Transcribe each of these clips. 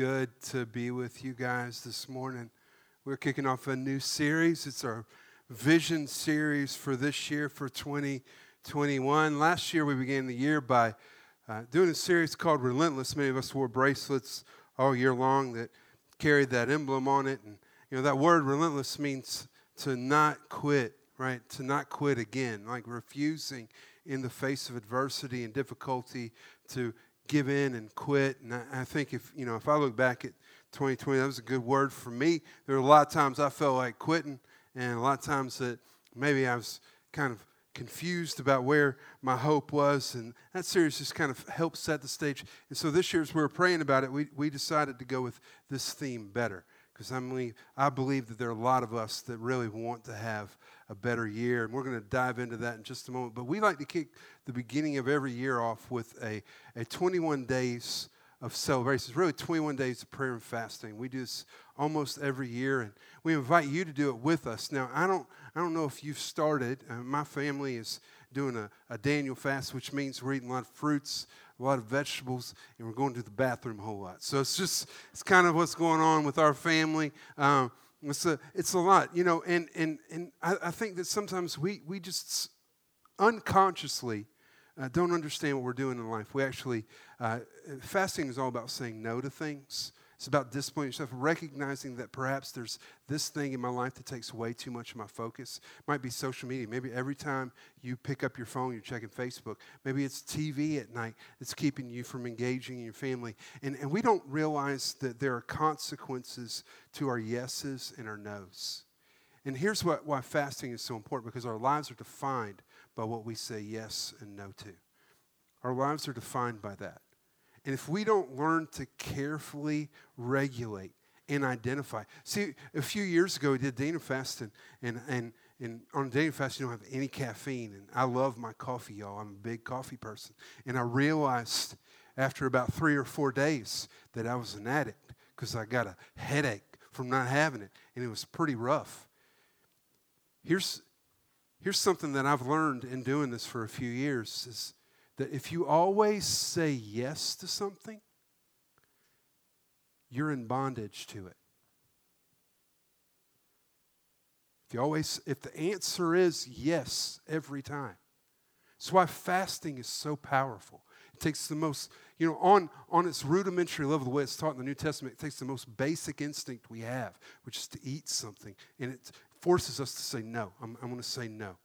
Good to be with you guys this morning. We're kicking off a new series. It's our vision series for this year, for 2021. Last year, we began the year by uh, doing a series called Relentless. Many of us wore bracelets all year long that carried that emblem on it. And, you know, that word relentless means to not quit, right? To not quit again, like refusing in the face of adversity and difficulty to give in and quit. And I, I, think if, you know, if I look back at 2020, that was a good word for me. There were a lot of times I felt like quitting, and a lot of times that maybe I was kind of confused about where my hope was. And that series just kind of helped set the stage. And so this year, as we were praying about it, we, we decided to go with this theme better. Because I, believe that there are a lot of us that really want to have a better year. And we're going to dive into that in just a moment. But we like to kick the beginning of every year off with a, a 21 days of celebration. It's really 21 days of prayer and fasting. We do this almost every year, and we invite you to do it with us. Now, I don't, I don't know if you've started. Uh, my family is doing a, a Daniel fast, which means we're eating a lot of fruits, a lot of vegetables, and we're going to the bathroom a whole lot. So it's just, it's kind of what's going on with our family. Um, it's a, it's a lot, you know, and, and, and I, I think that sometimes we, we just unconsciously uh, don't understand what we're doing in life. We actually, uh, fasting is all about saying no to things. It's about disciplining yourself, recognizing that perhaps there's this thing in my life that takes way too much of my focus. It might be social media. Maybe every time you pick up your phone, you're checking Facebook. Maybe it's TV at night that's keeping you from engaging in your family. And, and we don't realize that there are consequences to our yeses and our nos. And here's what, why fasting is so important because our lives are defined by what we say yes and no to. Our lives are defined by that. And if we don't learn to carefully regulate and identify, see, a few years ago we did Daniel fast, and, and, and, and on Daniel fast you don't have any caffeine. And I love my coffee, y'all. I'm a big coffee person. And I realized after about three or four days that I was an addict because I got a headache from not having it, and it was pretty rough. Here's, here's something that I've learned in doing this for a few years is that if you always say yes to something, you're in bondage to it. If you always, if the answer is yes every time. That's why fasting is so powerful. It takes the most, you know, on, on its rudimentary level, the way it's taught in the New Testament, it takes the most basic instinct we have, which is to eat something. And it forces us to say no. I'm, I'm going to say no.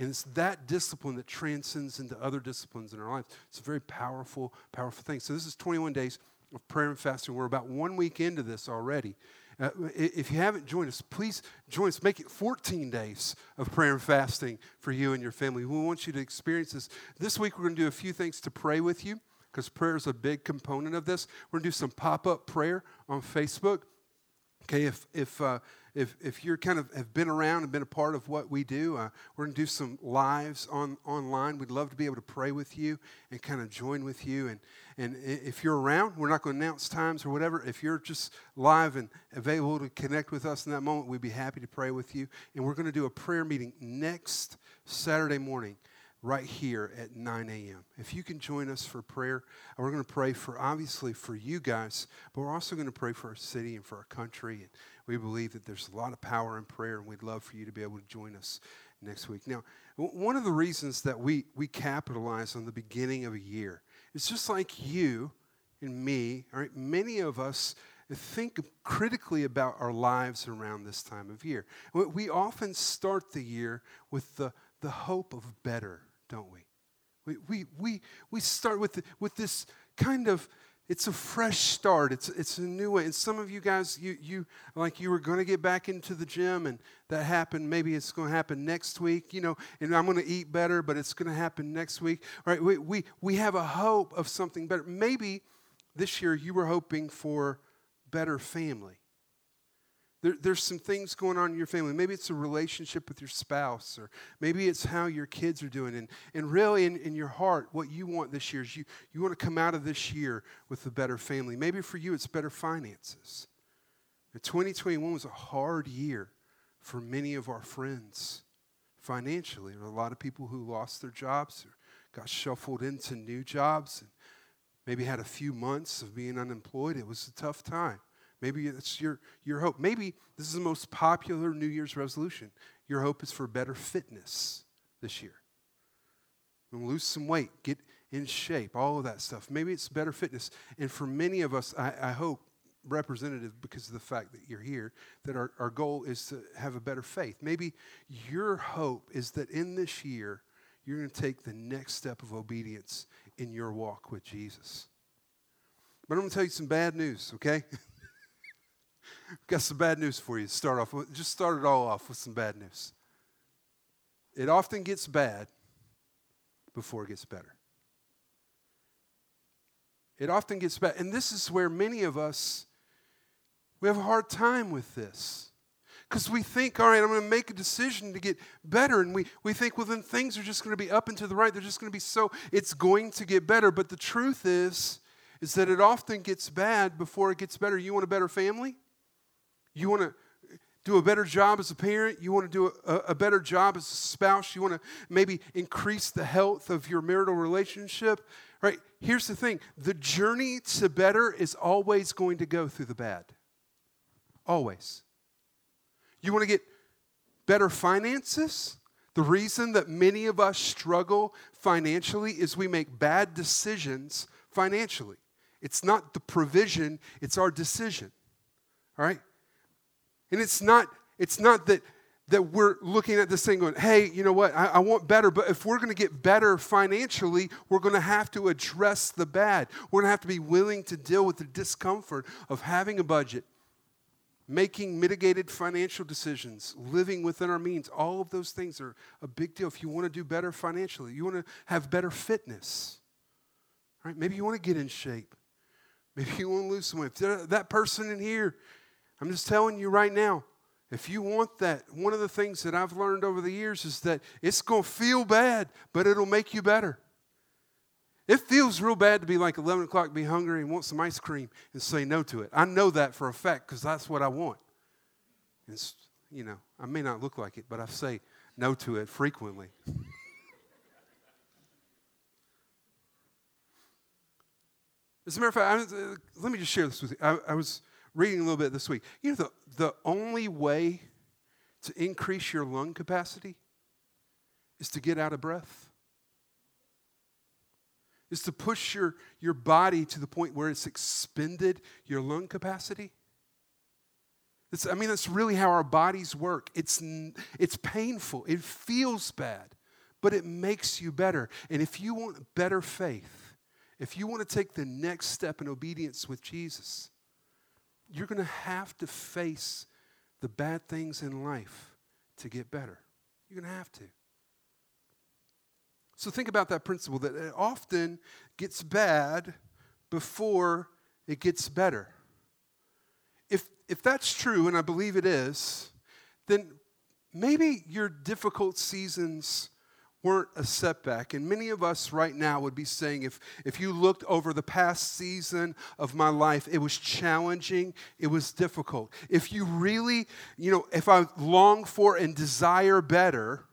And it's that discipline that transcends into other disciplines in our life. It's a very powerful, powerful thing. So this is 21 days of prayer and fasting. We're about one week into this already. Uh, if you haven't joined us, please join us. Make it 14 days of prayer and fasting for you and your family. We want you to experience this. This week, we're going to do a few things to pray with you because prayer is a big component of this. We're going to do some pop up prayer on Facebook. Okay, if, if, uh, if, if you're kind of have been around and been a part of what we do, uh, we're going to do some lives on, online. We'd love to be able to pray with you and kind of join with you. And, and if you're around, we're not going to announce times or whatever. If you're just live and available to connect with us in that moment, we'd be happy to pray with you. And we're going to do a prayer meeting next Saturday morning right here at 9 a.m. If you can join us for prayer, we're going to pray for obviously for you guys, but we're also going to pray for our city and for our country. And we believe that there's a lot of power in prayer, and we'd love for you to be able to join us next week. Now, one of the reasons that we, we capitalize on the beginning of a year is just like you and me, all right, many of us think critically about our lives around this time of year. We often start the year with the, the hope of better, don't we? We, we, we, we start with, with this kind of it's a fresh start. It's, it's a new way. And some of you guys, you, you like you were going to get back into the gym and that happened. Maybe it's going to happen next week, you know, and I'm going to eat better, but it's going to happen next week. All right, we, we, we have a hope of something better. Maybe this year you were hoping for better family. There, there's some things going on in your family. Maybe it's a relationship with your spouse, or maybe it's how your kids are doing. And, and really, in, in your heart, what you want this year is you, you want to come out of this year with a better family. Maybe for you, it's better finances. And 2021 was a hard year for many of our friends financially. There were a lot of people who lost their jobs or got shuffled into new jobs and maybe had a few months of being unemployed. It was a tough time. Maybe it's your, your hope. Maybe this is the most popular New Year's resolution. Your hope is for better fitness this year. And lose some weight, get in shape, all of that stuff. Maybe it's better fitness. And for many of us, I, I hope, representative because of the fact that you're here, that our, our goal is to have a better faith. Maybe your hope is that in this year, you're going to take the next step of obedience in your walk with Jesus. But I'm going to tell you some bad news, okay? Got some bad news for you start off with. Just start it all off with some bad news. It often gets bad before it gets better. It often gets bad. And this is where many of us, we have a hard time with this. Because we think, all right, I'm going to make a decision to get better. And we, we think, well, then things are just going to be up and to the right. They're just going to be so, it's going to get better. But the truth is, is that it often gets bad before it gets better. You want a better family? You want to do a better job as a parent. You want to do a, a, better job as a spouse. You want to maybe increase the health of your marital relationship. Right? Here's the thing the journey to better is always going to go through the bad. Always. You want to get better finances? The reason that many of us struggle financially is we make bad decisions financially. It's not the provision, it's our decision. All right? And it's not, it's not that, that we're looking at this thing going, hey, you know what, I, I want better, but if we're going to get better financially, we're going to have to address the bad. We're going to have to be willing to deal with the discomfort of having a budget, making mitigated financial decisions, living within our means. All of those things are a big deal. If you want to do better financially, you want to have better fitness, right? Maybe you want to get in shape. Maybe you want to lose some weight. That person in here, I'm just telling you right now, if you want that, one of the things that I've learned over the years is that it's going to feel bad, but it'll make you better. It feels real bad to be like 11 o'clock, be hungry and want some ice cream and say no to it. I know that for a fact because that's what I want. It's, you know, I may not look like it, but I say no to it frequently. As a matter of fact, uh, let me just share this with you. I, I was reading a little bit this week. You know, the, the only way to increase your lung capacity is to get out of breath, is to push your, your body to the point where it's expended your lung capacity. It's, I mean, that's really how our bodies work. It's, it's painful, it feels bad, but it makes you better. And if you want better faith, if you want to take the next step in obedience with Jesus, you're going to have to face the bad things in life to get better. You're going to have to. So think about that principle that it often gets bad before it gets better. If, if that's true, and I believe it is, then maybe your difficult seasons weren't a setback. And many of us right now would be saying, if, if you looked over the past season of my life, it was challenging, it was difficult. If you really, you know, if I long for and desire better,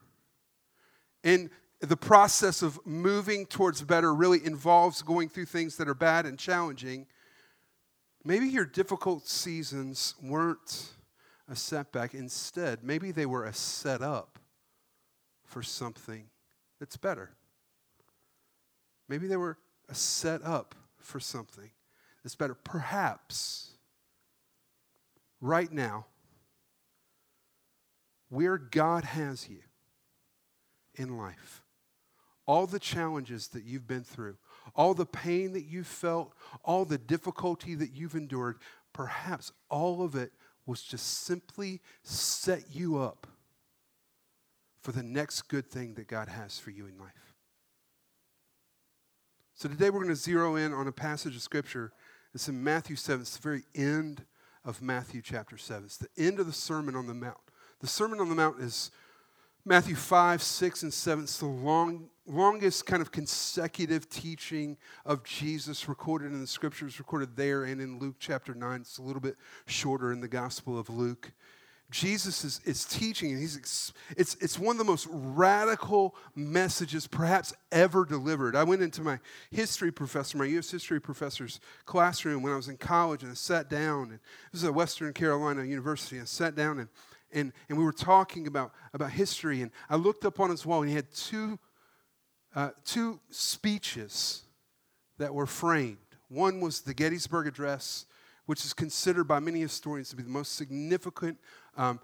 and the process of moving towards better really involves going through things that are bad and challenging, maybe your difficult seasons weren't a setback. Instead, maybe they were a setup for something that's better. Maybe they were set up for something that's better. Perhaps right now, where God has you in life, all the challenges that you've been through, all the pain that you've felt, all the difficulty that you've endured, perhaps all of it was just simply set you up for the next good thing that God has for you in life. So today we're going to zero in on a passage of Scripture. It's in Matthew 7. It's the very end of Matthew chapter 7. It's the end of the Sermon on the Mount. The Sermon on the Mount is Matthew 5, 6, and 7. It's the long, longest kind of consecutive teaching of Jesus recorded in the scriptures, recorded there and in Luke chapter 9. It's a little bit shorter in the Gospel of Luke. Jesus is, is teaching, and he's it's, it's one of the most radical messages perhaps ever delivered. I went into my history professor, my U.S. history professor's classroom when I was in college, and I sat down. And this is at Western Carolina University. I sat down, and, and, and we were talking about, about history, and I looked up on his wall, and he had two, uh, two speeches that were framed. One was the Gettysburg Address, which is considered by many historians to be the most significant um,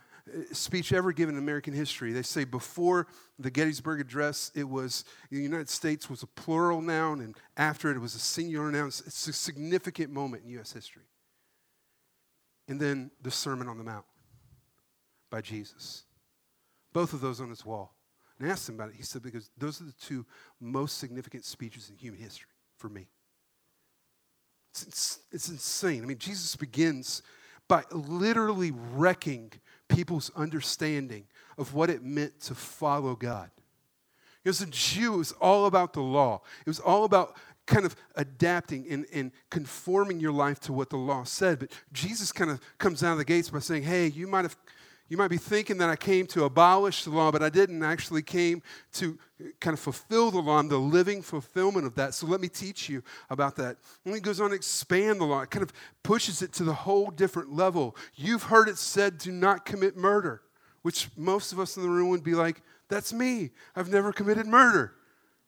speech ever given in American history. They say before the Gettysburg Address, it was the United States was a plural noun, and after it, it was a singular noun. It's a significant moment in U.S. history. And then the Sermon on the Mount by Jesus. Both of those on his wall. And I asked him about it. He said, because those are the two most significant speeches in human history for me. It's, it's, it's insane. I mean, Jesus begins by literally wrecking people's understanding of what it meant to follow God. As a Jew, it was all about the law. It was all about kind of adapting and, and conforming your life to what the law said. But Jesus kind of comes out of the gates by saying, hey, you might have you might be thinking that I came to abolish the law, but I didn't actually came to kind of fulfill the law. I'm the living fulfillment of that. So let me teach you about that. And he goes on to expand the law. It kind of pushes it to the whole different level. You've heard it said, do not commit murder, which most of us in the room would be like, that's me. I've never committed murder,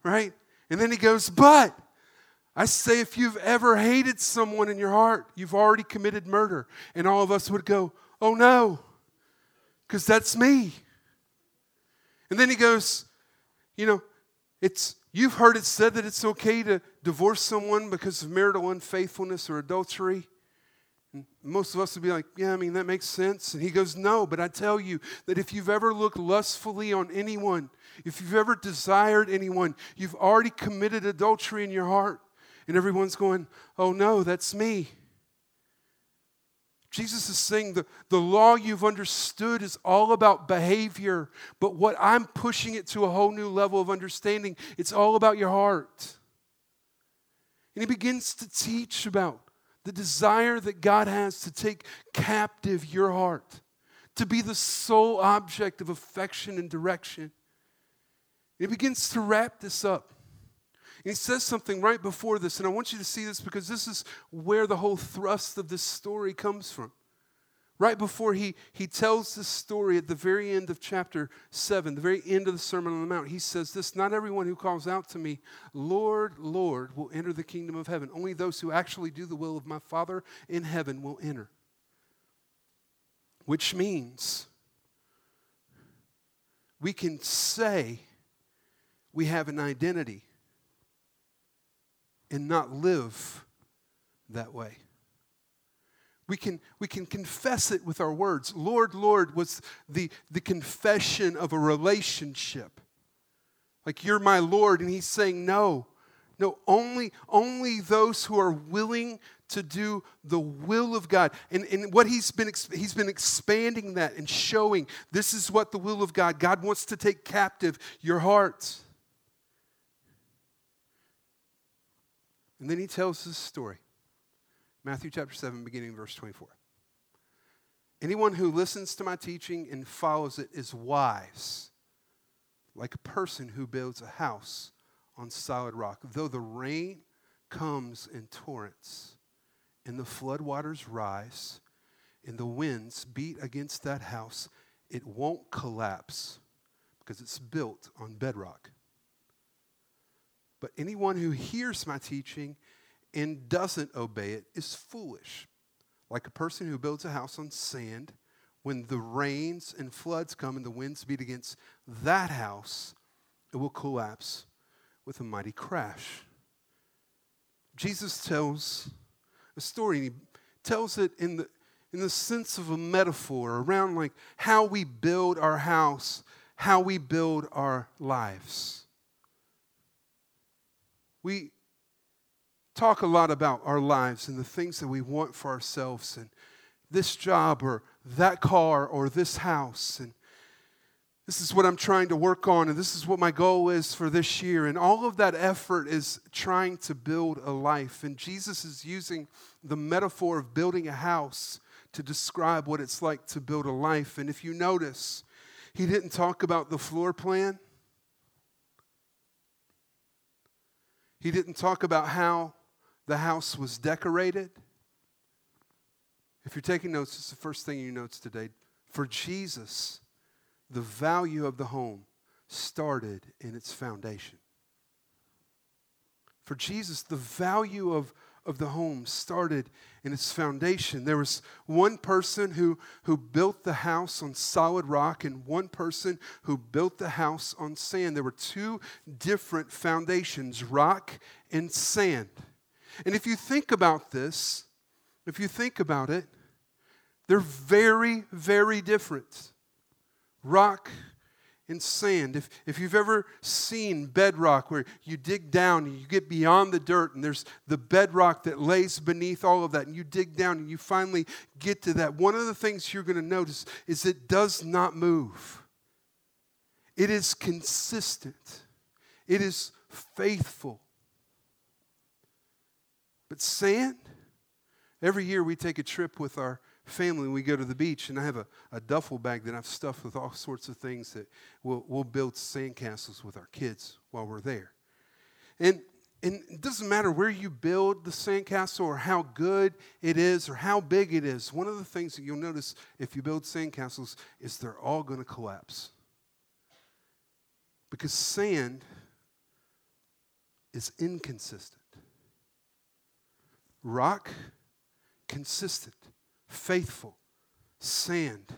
right? And then he goes, but I say if you've ever hated someone in your heart, you've already committed murder. And all of us would go, oh no because that's me. And then he goes, You know, it's you've heard it said that it's okay to divorce someone because of marital unfaithfulness or adultery. And most of us would be like, Yeah, I mean, that makes sense. And he goes, No, but I tell you that if you've ever looked lustfully on anyone, if you've ever desired anyone, you've already committed adultery in your heart. And everyone's going, Oh no, that's me. Jesus is saying the, the law you've understood is all about behavior, but what I'm pushing it to a whole new level of understanding, it's all about your heart. And he begins to teach about the desire that God has to take captive your heart, to be the sole object of affection and direction. He begins to wrap this up. And he says something right before this, and I want you to see this because this is where the whole thrust of this story comes from. Right before he, he tells this story at the very end of chapter 7, the very end of the Sermon on the Mount, he says this Not everyone who calls out to me, Lord, Lord, will enter the kingdom of heaven. Only those who actually do the will of my Father in heaven will enter. Which means we can say we have an identity and not live that way. We can, we can confess it with our words. Lord, Lord was the, the confession of a relationship. Like, you're my Lord. And he's saying, no, no, only, only those who are willing to do the will of God. And, and what he's been, he's been expanding that and showing this is what the will of God. God wants to take captive your heart. And then he tells this story Matthew chapter 7, beginning verse 24. Anyone who listens to my teaching and follows it is wise, like a person who builds a house on solid rock. Though the rain comes in torrents, and the floodwaters rise, and the winds beat against that house, it won't collapse because it's built on bedrock. But anyone who hears my teaching and doesn't obey it is foolish. Like a person who builds a house on sand, when the rains and floods come and the winds beat against that house, it will collapse with a mighty crash. Jesus tells a story, and he tells it in the, in the sense of a metaphor around like how we build our house, how we build our lives. We, talk a lot about our lives and the things that we want for ourselves and this job or that car or this house. And this is what I'm trying to work on, and this is what my goal is for this year. And all of that effort is trying to build a life. And Jesus is using the metaphor of building a house to describe what it's like to build a life. And if you notice, he didn't talk about the floor plan, he didn't talk about how the house was decorated. If you're taking notes, it's the first thing you notes today. For Jesus, the value of the home started in its foundation. For Jesus, the value of, of the home started in its foundation. There was one person who, who built the house on solid rock and one person who built the house on sand. There were two different foundations rock and sand. And if you think about this, if you think about it, they're very, very different. Rock and sand. If, if you've ever seen bedrock where you dig down and you get beyond the dirt and there's the bedrock that lays beneath all of that and you dig down and you finally get to that, one of the things you're going to notice is it does not move. It is consistent, it is faithful. But sand, every year we take a trip with our family, we go to the beach, and I have a, a duffel bag that I've stuffed with all sorts of things that we'll, we'll build sandcastles with our kids while we're there. And, and it doesn't matter where you build the sandcastle or how good it is or how big it is. One of the things that you'll notice if you build sandcastles is they're all going to collapse. Because sand is inconsistent. Rock, consistent faithful, sand,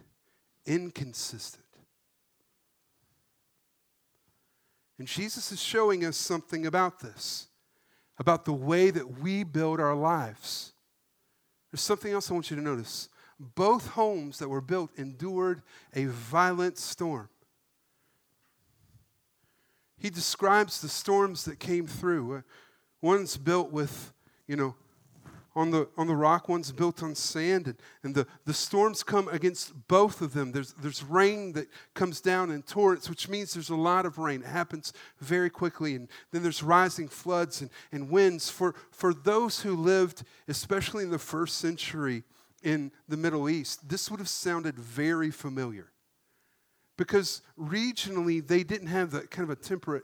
inconsistent. And Jesus is showing us something about this, about the way that we build our lives. There's something else I want you to notice. Both homes that were built endured a violent storm. He describes the storms that came through. Uh, one's built with, you know, on the, on the rock, one's built on sand, and, and the, the storms come against both of them. There's, there's rain that comes down in torrents, which means there's a lot of rain. It happens very quickly, and then there's rising floods and, and winds. For, for those who lived, especially in the first century in the Middle East, this would have sounded very familiar because regionally they didn't have that kind of a temperate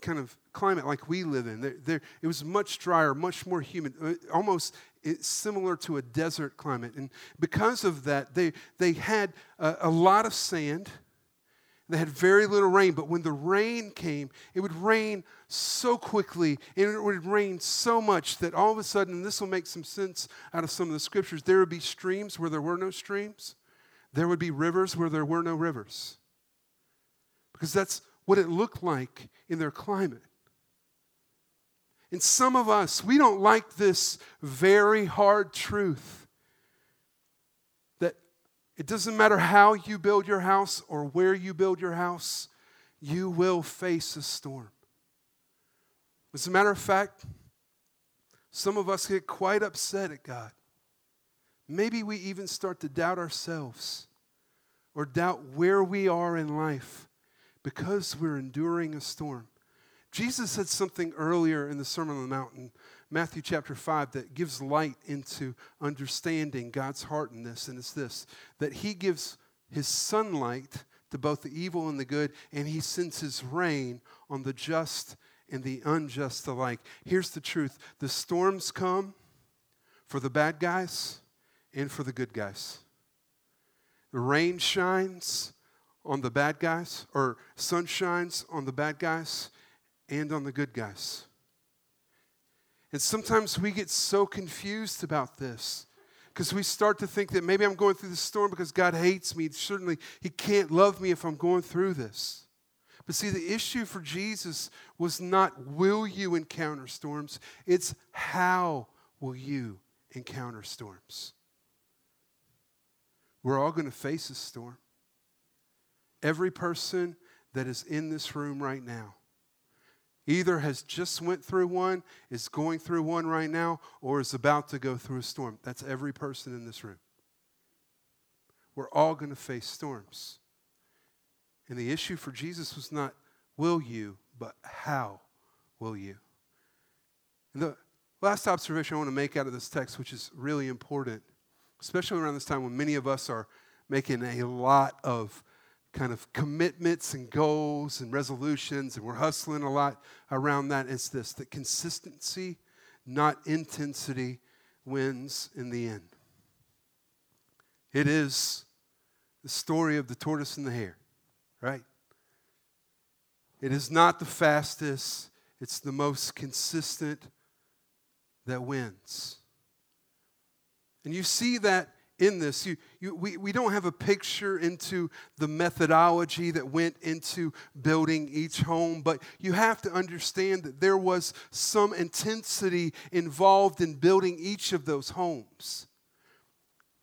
kind of climate like we live in. There, there, it was much drier, much more humid, uh, almost similar to a desert climate. And because of that, they, they had a, a lot of sand. They had very little rain, but when the rain came, it would rain so quickly and it would rain so much that all of a sudden, and this will make some sense out of some of the scriptures, there would be streams where there were no streams, there would be rivers where there were no rivers. Because that's what it looked like in their climate. And some of us, we don't like this very hard truth that it doesn't matter how you build your house or where you build your house, you will face a storm. As a matter of fact, some of us get quite upset at God. Maybe we even start to doubt ourselves or doubt where we are in life because we're enduring a storm. Jesus said something earlier in the Sermon on the Mount, Matthew chapter 5, that gives light into understanding God's heart in this, and it's this that He gives His sunlight to both the evil and the good, and He sends His rain on the just and the unjust alike. Here's the truth the storms come for the bad guys and for the good guys. The rain shines on the bad guys, or sun shines on the bad guys and on the good guys. And sometimes we get so confused about this because we start to think that maybe I'm going through the storm because God hates me. Certainly, He can't love me if I'm going through this. But see, the issue for Jesus was not will you encounter storms, it's how will you encounter storms. We're all going to face a storm. Every person that is in this room right now either has just went through one, is going through one right now, or is about to go through a storm. That's every person in this room. we're all going to face storms. And the issue for Jesus was not, will you, but how will you? And the last observation I want to make out of this text, which is really important, especially around this time when many of us are making a lot of kind of commitments and goals and resolutions, and we're hustling a lot around that, is this that consistency, not intensity, wins in the end. It is the story of the tortoise and the hare, right? It is not the fastest, it's the most consistent that wins. And you see that in this. You, you, we, we don't have a picture into the methodology that went into building each home, but you have to understand that there was some intensity involved in building each of those homes.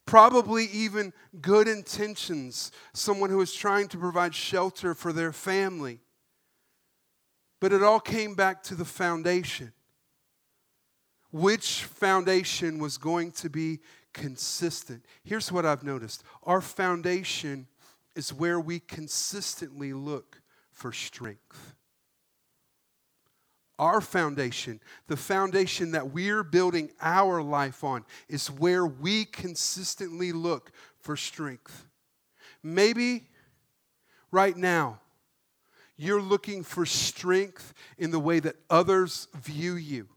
Probably even good intentions, someone who was trying to provide shelter for their family. But it all came back to the foundation. Which foundation was going to be consistent. Here's what I've noticed our foundation is where we consistently look for strength. Our foundation, the foundation that we're building our life on, is where we consistently look for strength. Maybe right now, you're looking for strength in the way that others view you.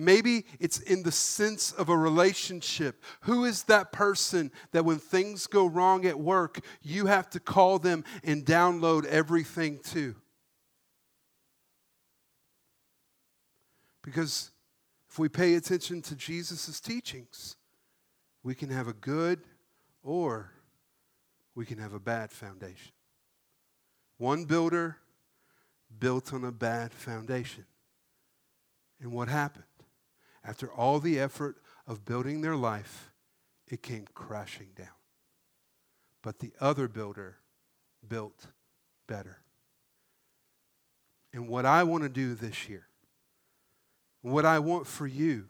Maybe it's in the sense of a relationship. Who is that person that when things go wrong at work, you have to call them and download everything to? Because if we pay attention to Jesus' teachings, we can have a good or we can have a bad foundation. One builder built on a bad foundation. And what happened? After all the effort of building their life, it came crashing down. But the other builder built better. And what I want to do this year, what I want for you,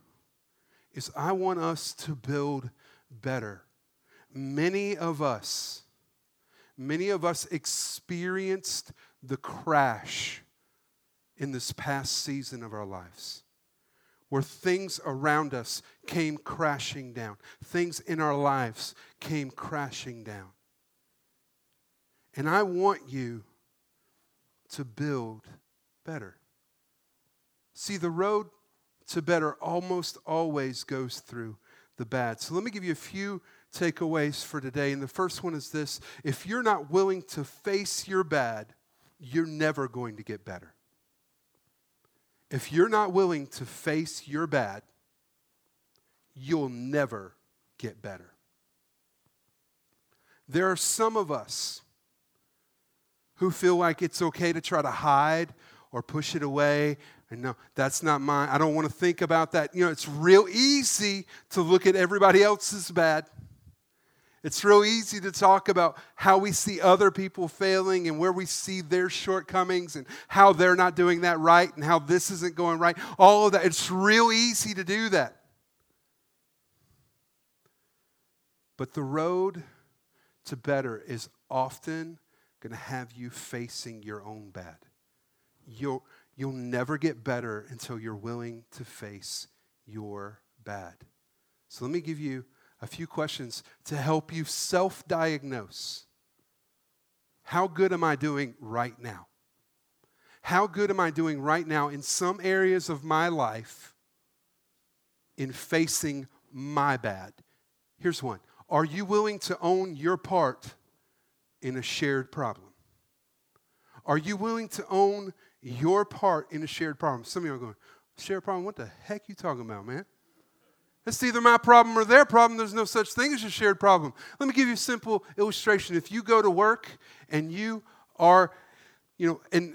is I want us to build better. Many of us, many of us experienced the crash in this past season of our lives where things around us came crashing down, things in our lives came crashing down. And I want you to build better. See, the road to better almost always goes through the bad. So let me give you a few takeaways for today. And the first one is this if you're not willing to face your bad, you're never going to get better. If you're not willing to face your bad, you'll never get better. There are some of us who feel like it's okay to try to hide or push it away. And no, that's not mine. I don't want to think about that. You know, it's real easy to look at everybody else's bad it's real easy to talk about how we see other people failing and where we see their shortcomings and how they're not doing that right and how this isn't going right. All of that. It's real easy to do that. But the road to better is often going to have you facing your own bad. You'll, you'll never get better until you're willing to face your bad. So let me give you a few questions to help you self diagnose. How good am I doing right now? How good am I doing right now in some areas of my life in facing my bad? Here's one Are you willing to own your part in a shared problem? Are you willing to own your part in a shared problem? Some of you are going, shared problem? What the heck you talking about, man? It's either my problem or their problem. There's no such thing as a shared problem. Let me give you a simple illustration. If you go to work and you are, you know, an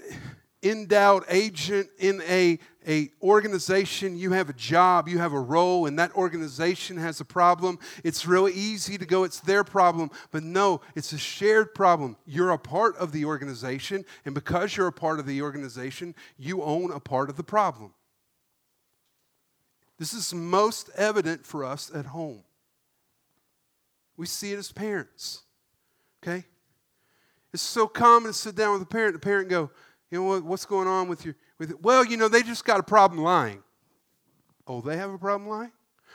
endowed agent in a, a organization, you have a job, you have a role, and that organization has a problem, it's really easy to go, it's their problem. But no, it's a shared problem. You're a part of the organization, and because you're a part of the organization, you own a part of the problem. This is most evident for us at home. We see it as parents. Okay? It's so common to sit down with a parent, the parent go, you know what, what's going on with your with it? Well, you know, they just got a problem lying. Oh, they have a problem lying?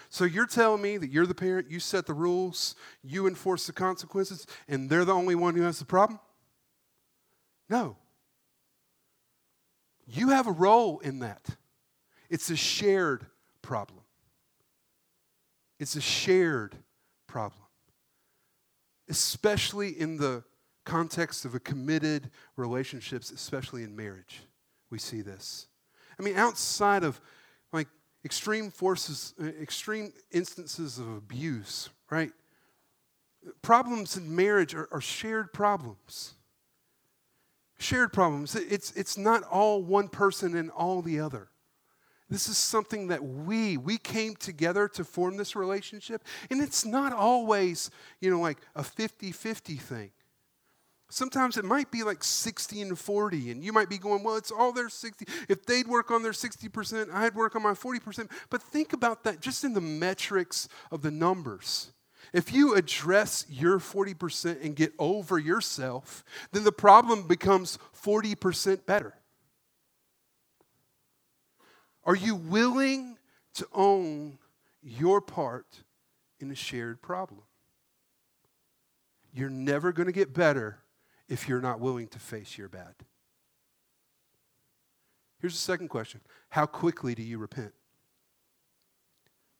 So you're telling me that you're the parent, you set the rules, you enforce the consequences, and they're the only one who has the problem? No. You have a role in that. It's a shared problem. It's a shared problem, especially in the context of a committed relationships, especially in marriage. We see this. I mean, outside of like extreme forces, uh, extreme instances of abuse, right? Problems in marriage are, are shared problems. Shared problems. It's, it's not all one person and all the other. This is something that we we came together to form this relationship and it's not always, you know, like a 50-50 thing. Sometimes it might be like 60 and 40, and you might be going, well, it's all their 60. If they'd work on their 60%, I'd work on my 40%. But think about that just in the metrics of the numbers. If you address your 40% and get over yourself, then the problem becomes 40% better. Are you willing to own your part in a shared problem? You're never going to get better if you're not willing to face your bad. Here's the second question How quickly do you repent?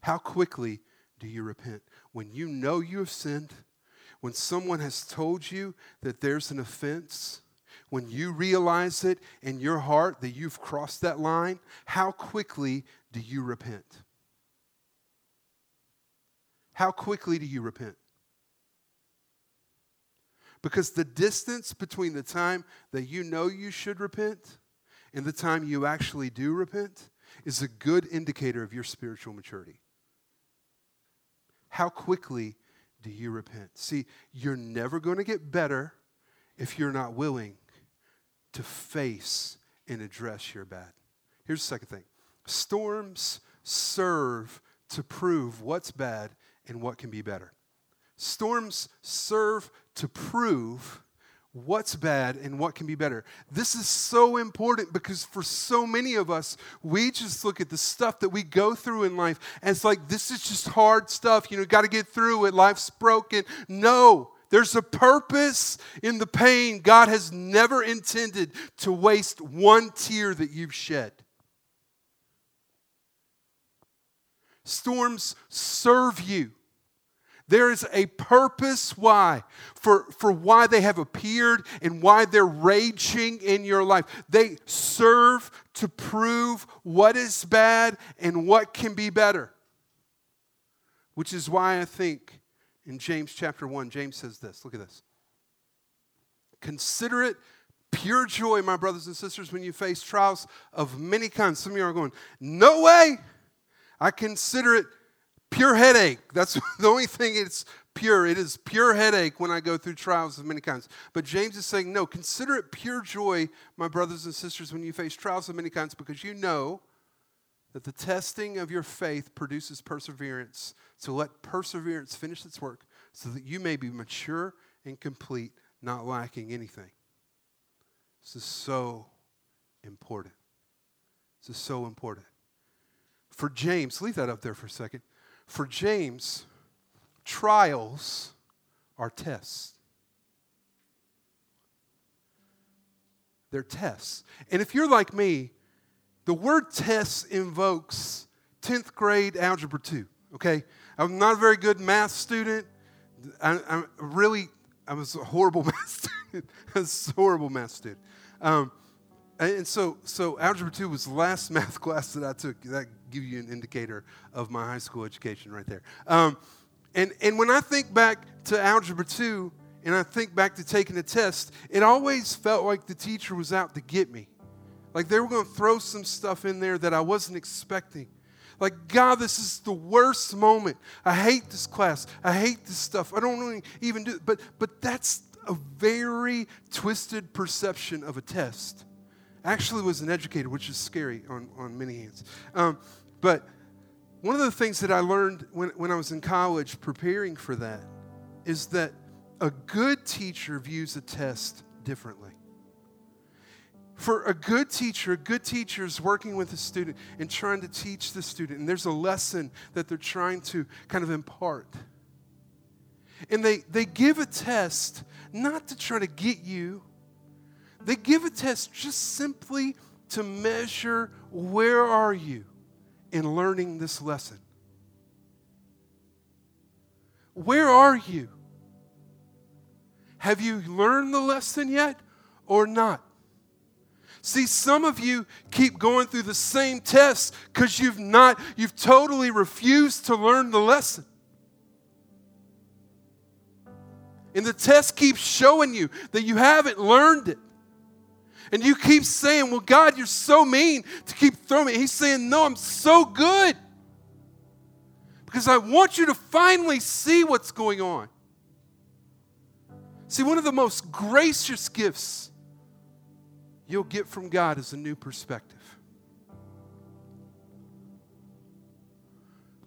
How quickly do you repent? When you know you have sinned, when someone has told you that there's an offense, when you realize it in your heart that you've crossed that line, how quickly do you repent? How quickly do you repent? Because the distance between the time that you know you should repent and the time you actually do repent is a good indicator of your spiritual maturity. How quickly do you repent? See, you're never going to get better if you're not willing to face and address your bad. Here's the second thing storms serve to prove what's bad and what can be better. Storms serve to prove what's bad and what can be better. This is so important because for so many of us, we just look at the stuff that we go through in life and it's like, this is just hard stuff. You know, got to get through it. Life's broken. No. There's a purpose in the pain. God has never intended to waste one tear that you've shed. Storms serve you. There is a purpose why, for, for why they have appeared and why they're raging in your life. They serve to prove what is bad and what can be better. Which is why I think in James chapter 1, James says this. Look at this. Consider it pure joy, my brothers and sisters, when you face trials of many kinds. Some of you are going, No way! I consider it pure headache. That's the only thing it's pure. It is pure headache when I go through trials of many kinds. But James is saying, no, consider it pure joy, my brothers and sisters, when you face trials of many kinds, because you know that the testing of your faith produces perseverance. So let perseverance finish its work so that you may be mature and complete, not lacking anything. This is so important. This is so important. For James, leave that up there for a second. For James, trials are tests. They're tests. And if you're like me, the word tests invokes 10th grade algebra 2, okay? I'm not a very good math student. I, am really, I was a horrible math student. I was a horrible math student. Um, and so, so algebra 2 was the last math class that I took. That give you an indicator of my high school education right there. Um, and, and when I think back to Algebra 2 and I think back to taking a test, it always felt like the teacher was out to get me. Like they were going to throw some stuff in there that I wasn't expecting. Like, God, this is the worst moment. I hate this class. I hate this stuff. I don't even do it. But, but that's a very twisted perception of a test. Actually, was an educator, which is scary on, on many hands. Um, but one of the things that I learned when, when I was in college preparing for that is that a good teacher views a test differently. For a good teacher, a good teacher is working with a student and trying to teach the student, and there's a lesson that they're trying to kind of impart. And they, they give a test not to try to get you, they give a test just simply to measure where are you in learning this lesson. Where are you? Have you learned the lesson yet or not? See, some of you keep going through the same tests because you've not, you've totally refused to learn the lesson. And the test keeps showing you that you haven't learned it. And you keep saying, Well, God, you're so mean to keep throwing me. He's saying, No, I'm so good. Because I want you to finally see what's going on. See, one of the most gracious gifts you'll get from God is a new perspective.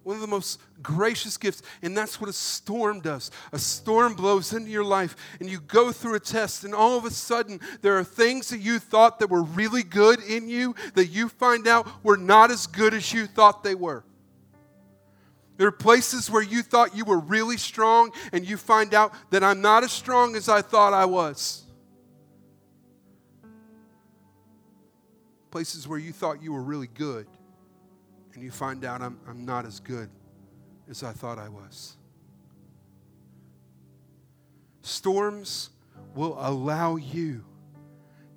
One of the most gracious gifts, and that's what a storm does. A storm blows into your life, and you go through a test, and all of a sudden, there are things that you thought that were really good in you that you find out were not as good as you thought they were. There are places where you thought you were really strong, and you find out that I'm not as strong as I thought I was. Places where you thought you were really good and you find out I'm, I'm not as good as I thought I was. Storms will allow you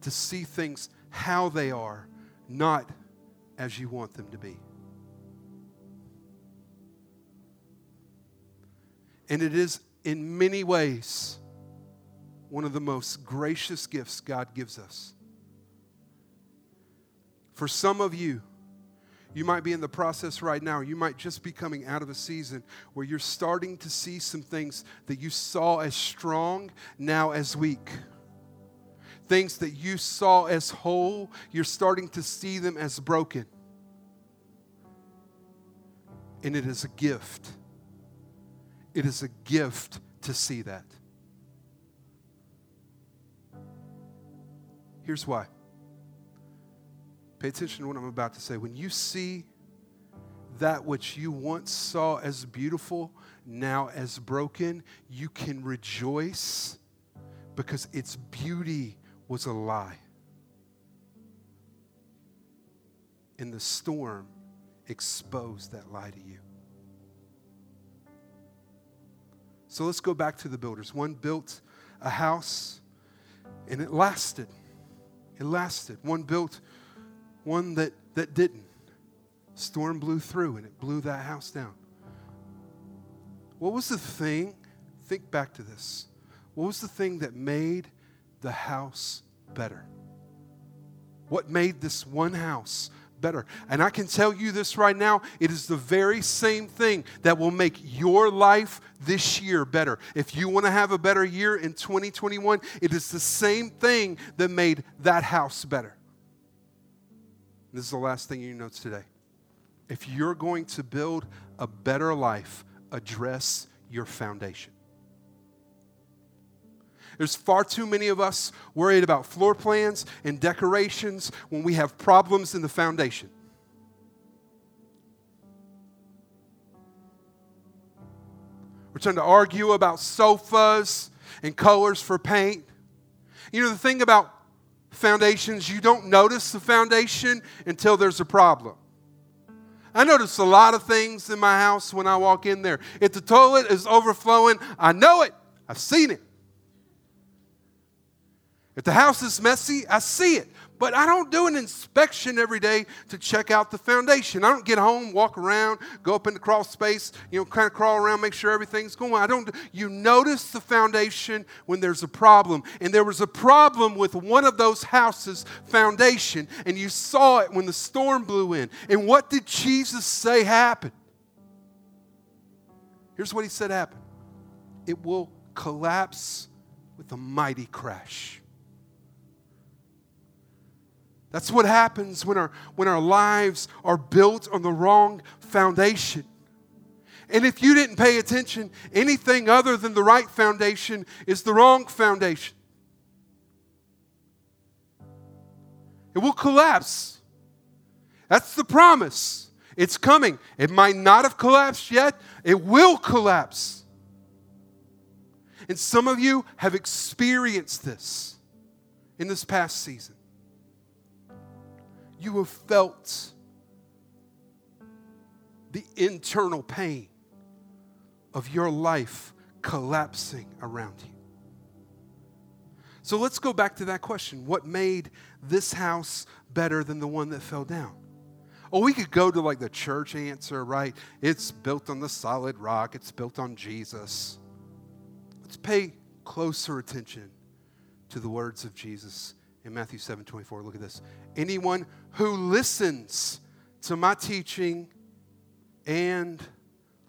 to see things how they are, not as you want them to be. And it is, in many ways, one of the most gracious gifts God gives us. For some of you, you might be in the process right now. You might just be coming out of a season where you're starting to see some things that you saw as strong now as weak. Things that you saw as whole, you're starting to see them as broken. And it is a gift. It is a gift to see that. Here's why Pay attention to what I'm about to say. When you see that which you once saw as beautiful, now as broken, you can rejoice because its beauty was a lie. And the storm exposed that lie to you. So let's go back to the builders. One built a house and it lasted. It lasted. One built one that, that didn't. Storm blew through and it blew that house down. What was the thing? Think back to this. What was the thing that made the house better? What made this one house better? And I can tell you this right now it is the very same thing that will make your life this year better. If you want to have a better year in 2021, it is the same thing that made that house better. This is the last thing you notes today. If you're going to build a better life, address your foundation. There's far too many of us worried about floor plans and decorations when we have problems in the foundation. We're trying to argue about sofas and colors for paint. You know, the thing about foundations, you don't notice the foundation until there's a problem. I notice a lot of things in my house when I walk in there. If the toilet is overflowing, I know it. I've seen it. If the house is messy, I see it. But I don't do an inspection every day to check out the foundation. I don't get home, walk around, go up in the crawl space, you know, kind of crawl around, make sure everything's going. I don't. You notice the foundation when there's a problem, and there was a problem with one of those houses' foundation, and you saw it when the storm blew in. And what did Jesus say happened? Here's what he said happened. It will collapse with a mighty crash. That's what happens when our, when our lives are built on the wrong foundation. And if you didn't pay attention, anything other than the right foundation is the wrong foundation. It will collapse. That's the promise. It's coming. It might not have collapsed yet, it will collapse. And some of you have experienced this in this past season. You have felt the internal pain of your life collapsing around you. So let's go back to that question. What made this house better than the one that fell down? Oh, we could go to like the church answer, right? It's built on the solid rock, it's built on Jesus. Let's pay closer attention to the words of Jesus in Matthew 7 24. Look at this. Anyone who listens to my teaching and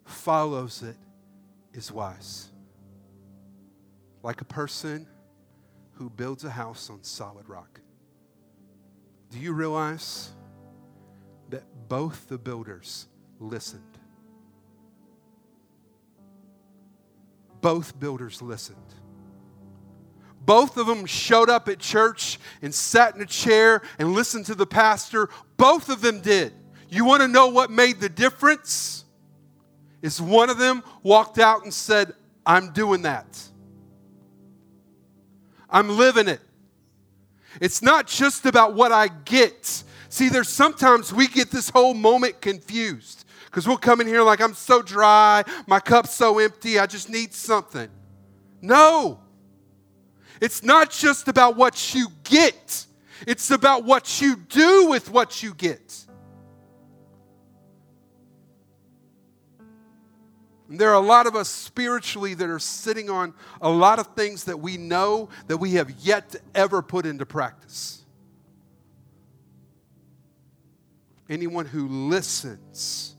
follows it is wise. Like a person who builds a house on solid rock. Do you realize that both the builders listened? Both builders listened. Both of them showed up at church and sat in a chair and listened to the pastor. Both of them did. You want to know what made the difference? Is one of them walked out and said, I'm doing that. I'm living it. It's not just about what I get. See, there's sometimes we get this whole moment confused because we'll come in here like, I'm so dry, my cup's so empty, I just need something. No. It's not just about what you get, it's about what you do with what you get. And there are a lot of us spiritually that are sitting on a lot of things that we know that we have yet to ever put into practice. Anyone who listens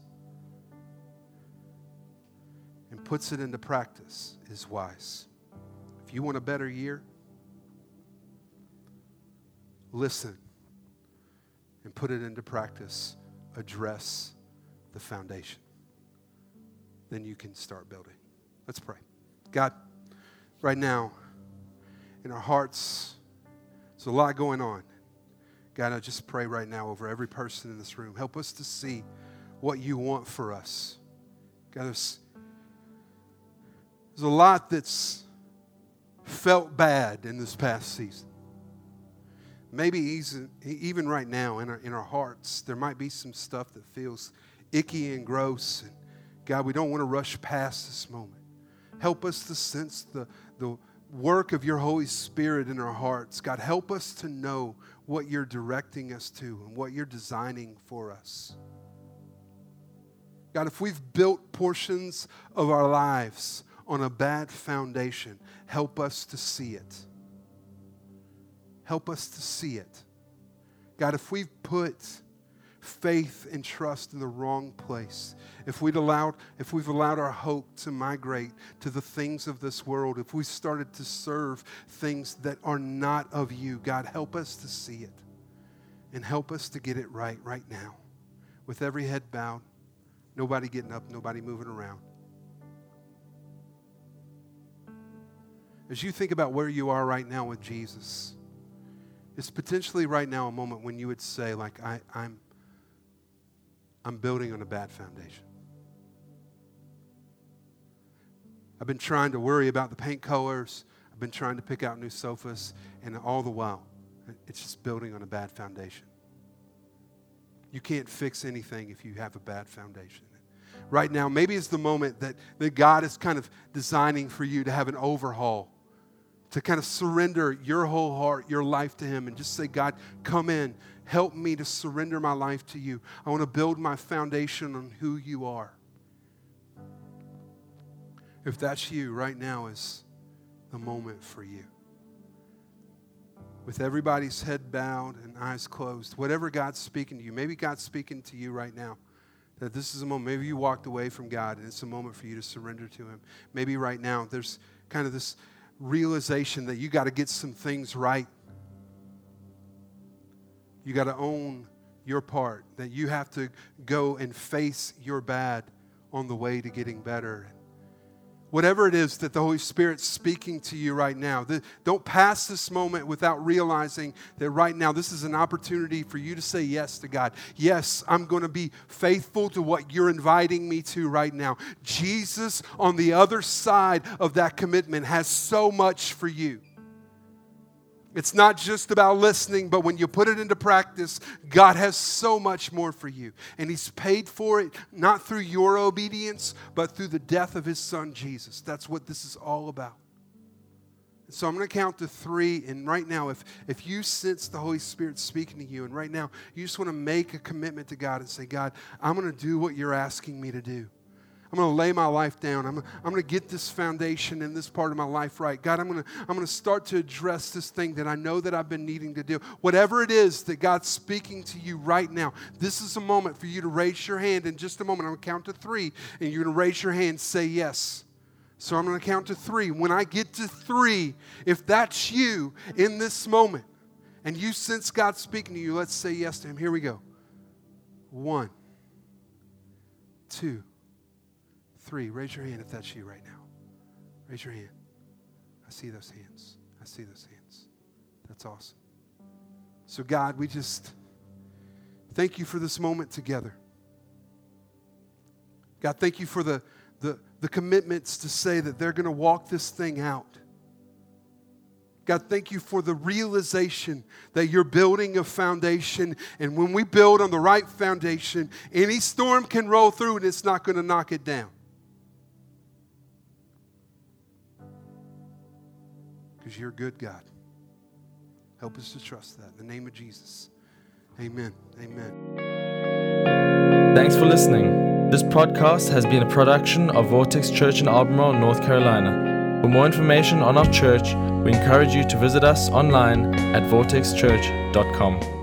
and puts it into practice is wise. You want a better year, listen and put it into practice. Address the foundation then you can start building. Let's pray. God, right now, in our hearts, there's a lot going on. God, I just pray right now over every person in this room. Help us to see what you want for us. God, there's, there's a lot that's felt bad in this past season. Maybe even right now in our, in our hearts, there might be some stuff that feels icky and gross. And God, we don't want to rush past this moment. Help us to sense the, the work of your Holy Spirit in our hearts. God, help us to know what you're directing us to and what you're designing for us. God, if we've built portions of our lives on a bad foundation, help us to see it. Help us to see it. God, if we've put faith and trust in the wrong place, if we'd allowed, if we've allowed our hope to migrate to the things of this world, if we started to serve things that are not of you, God, help us to see it and help us to get it right right now. With every head bowed, nobody getting up, nobody moving around. As you think about where you are right now with Jesus, it's potentially right now a moment when you would say, like, I, I'm I'm building on a bad foundation. I've been trying to worry about the paint colors. I've been trying to pick out new sofas, and all the while, it's just building on a bad foundation. You can't fix anything if you have a bad foundation. Right now, maybe it's the moment that, that God is kind of designing for you to have an overhaul, to kind of surrender your whole heart, your life to Him, and just say, God, come in. Help me to surrender my life to you. I want to build my foundation on who you are. If that's you, right now is the moment for you. With everybody's head bowed and eyes closed, whatever God's speaking to you, maybe God's speaking to you right now. That this is a moment, maybe you walked away from God and it's a moment for you to surrender to Him. Maybe right now there's kind of this realization that you got to get some things right you got to own your part, that you have to go and face your bad on the way to getting better. Whatever it is that the Holy Spirit's speaking to you right now, the, don't pass this moment without realizing that right now this is an opportunity for you to say yes to God. Yes, I'm going to be faithful to what you're inviting me to right now. Jesus, on the other side of that commitment, has so much for you. It's not just about listening, but when you put it into practice, God has so much more for you. And He's paid for it, not through your obedience, but through the death of His Son, Jesus. That's what this is all about. So I'm going to count to three. And right now, if, if you sense the Holy Spirit speaking to you, and right now you just want to make a commitment to God and say, God, I'm going to do what you're asking me to do. I'm going to lay my life down. I'm, I'm going to get this foundation in this part of my life right. God, I'm going, to, I'm going to start to address this thing that I know that I've been needing to do. Whatever it is that God's speaking to you right now, this is a moment for you to raise your hand. In just a moment, I'm going to count to three, and you're going to raise your hand say yes. So I'm going to count to three. When I get to three, if that's you in this moment, and you sense God speaking to you, let's say yes to Him. Here we go. One, two three. Raise your hand if that's you right now. Raise your hand. I see those hands. I see those hands. That's awesome. So, God, we just thank you for this moment together. God, thank you for the, the, the commitments to say that they're going to walk this thing out. God, thank you for the realization that you're building a foundation. And when we build on the right foundation, any storm can roll through and it's not going to knock it down. Because you're good God. Help us to trust that. In the name of Jesus. Amen. Amen. Thanks for listening. This podcast has been a production of Vortex Church in Albemarle, North Carolina. For more information on our church, we encourage you to visit us online at vortexchurch.com.